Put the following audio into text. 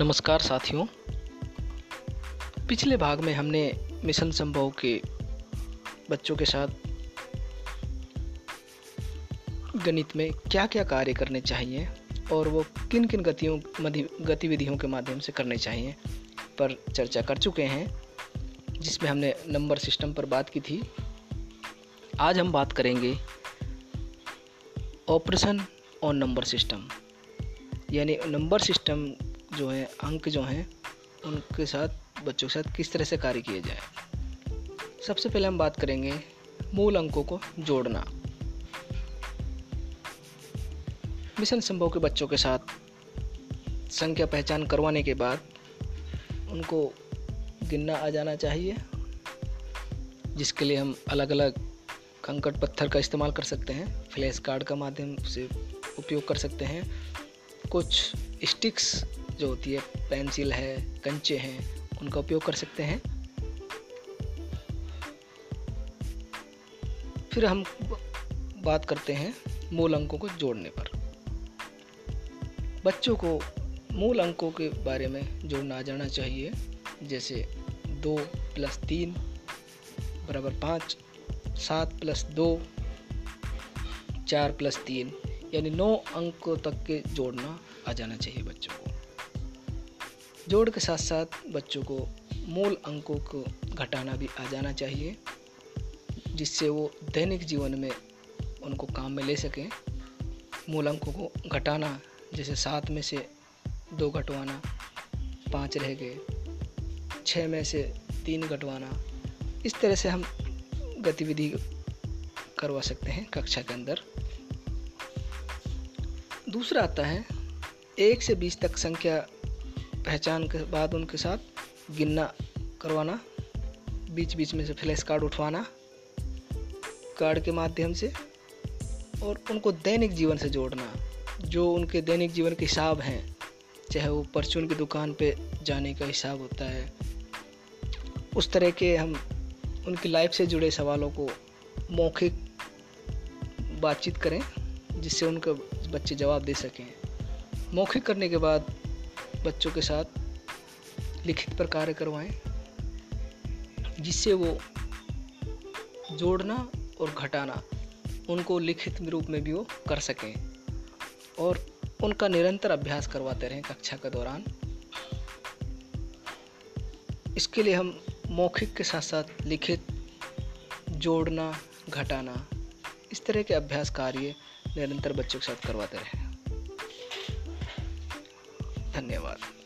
नमस्कार साथियों। पिछले भाग में हमने मिशन संभव के बच्चों के साथ गणित में क्या क्या कार्य करने चाहिए और वो किन किन गतियों गतिविधियों के माध्यम से करने चाहिए पर चर्चा कर चुके हैं, जिसमें हमने नंबर सिस्टम पर बात की थी। आज हम बात करेंगे ऑपरेशन ऑन नंबर सिस्टम। यानी नंबर सिस्टम जो है, अंक जो हैं, उनके साथ, बच्चों के साथ किस तरह से कार्य किए जाए? सबसे पहले हम बात करेंगे मूल अंकों को जोड़ना। मिशन संभव के बच्चों के साथ संख्या पहचान करवाने के बाद उनको गिनना आ जाना चाहिए, जिसके लिए हम अलग अलग कंकड़ पत्थर का इस्तेमाल कर सकते हैं, फ्लैश कार्ड का माध्यम से उपयोग कर सकते हैं, कुछ स्टिक्स जो होती है, पेंसिल है, कंचे हैं, उनका उपयोग कर सकते हैं। फिर हम बात करते हैं मूल अंकों को जोड़ने पर। बच्चों को मूल अंकों के बारे में जोड़ना आ जाना चाहिए, जैसे दो प्लस तीन बराबर पाँच, सात प्लस दो, चार प्लस तीन, यानी नौ अंकों तक के जोड़ना आ जाना चाहिए बच्चों को। जोड़ के साथ साथ बच्चों को मूल अंकों को घटाना भी आ जाना चाहिए, जिससे वो दैनिक जीवन में उनको काम में ले सकें। मूल अंकों को घटाना, जैसे सात में से दो घटवाना, पाँच रह गए छः में से तीन घटवाना, इस तरह से हम गतिविधि करवा सकते हैं कक्षा के अंदर। दूसरा आता है, एक से बीस तक संख्या पहचान के बाद उनके साथ गिनना, करवाना बीच बीच में से फ्लैश कार्ड उठवाना, कार्ड के माध्यम से और उनको दैनिक जीवन से जोड़ना, जो उनके दैनिक जीवन के हिसाब हैं, चाहे वो परचून की दुकान पे जाने का हिसाब होता है। उस तरह के हम उनकी लाइफ से जुड़े सवालों को मौखिक बातचीत करें, जिससे उनके बच्चे जवाब दे सकें। मौखिक करने के बाद बच्चों के साथ लिखित पर कार्य करवाएँ, जिससे वो जोड़ना और घटाना, उनको लिखित रूप में भी वो कर सकें और उनका निरंतर अभ्यास करवाते रहें कक्षा के दौरान। इसके लिए हम मौखिक के साथ साथ लिखित, जोड़ना, घटाना, इस तरह के अभ्यास कार्य निरंतर बच्चों के साथ करवाते रहें। धन्यवाद।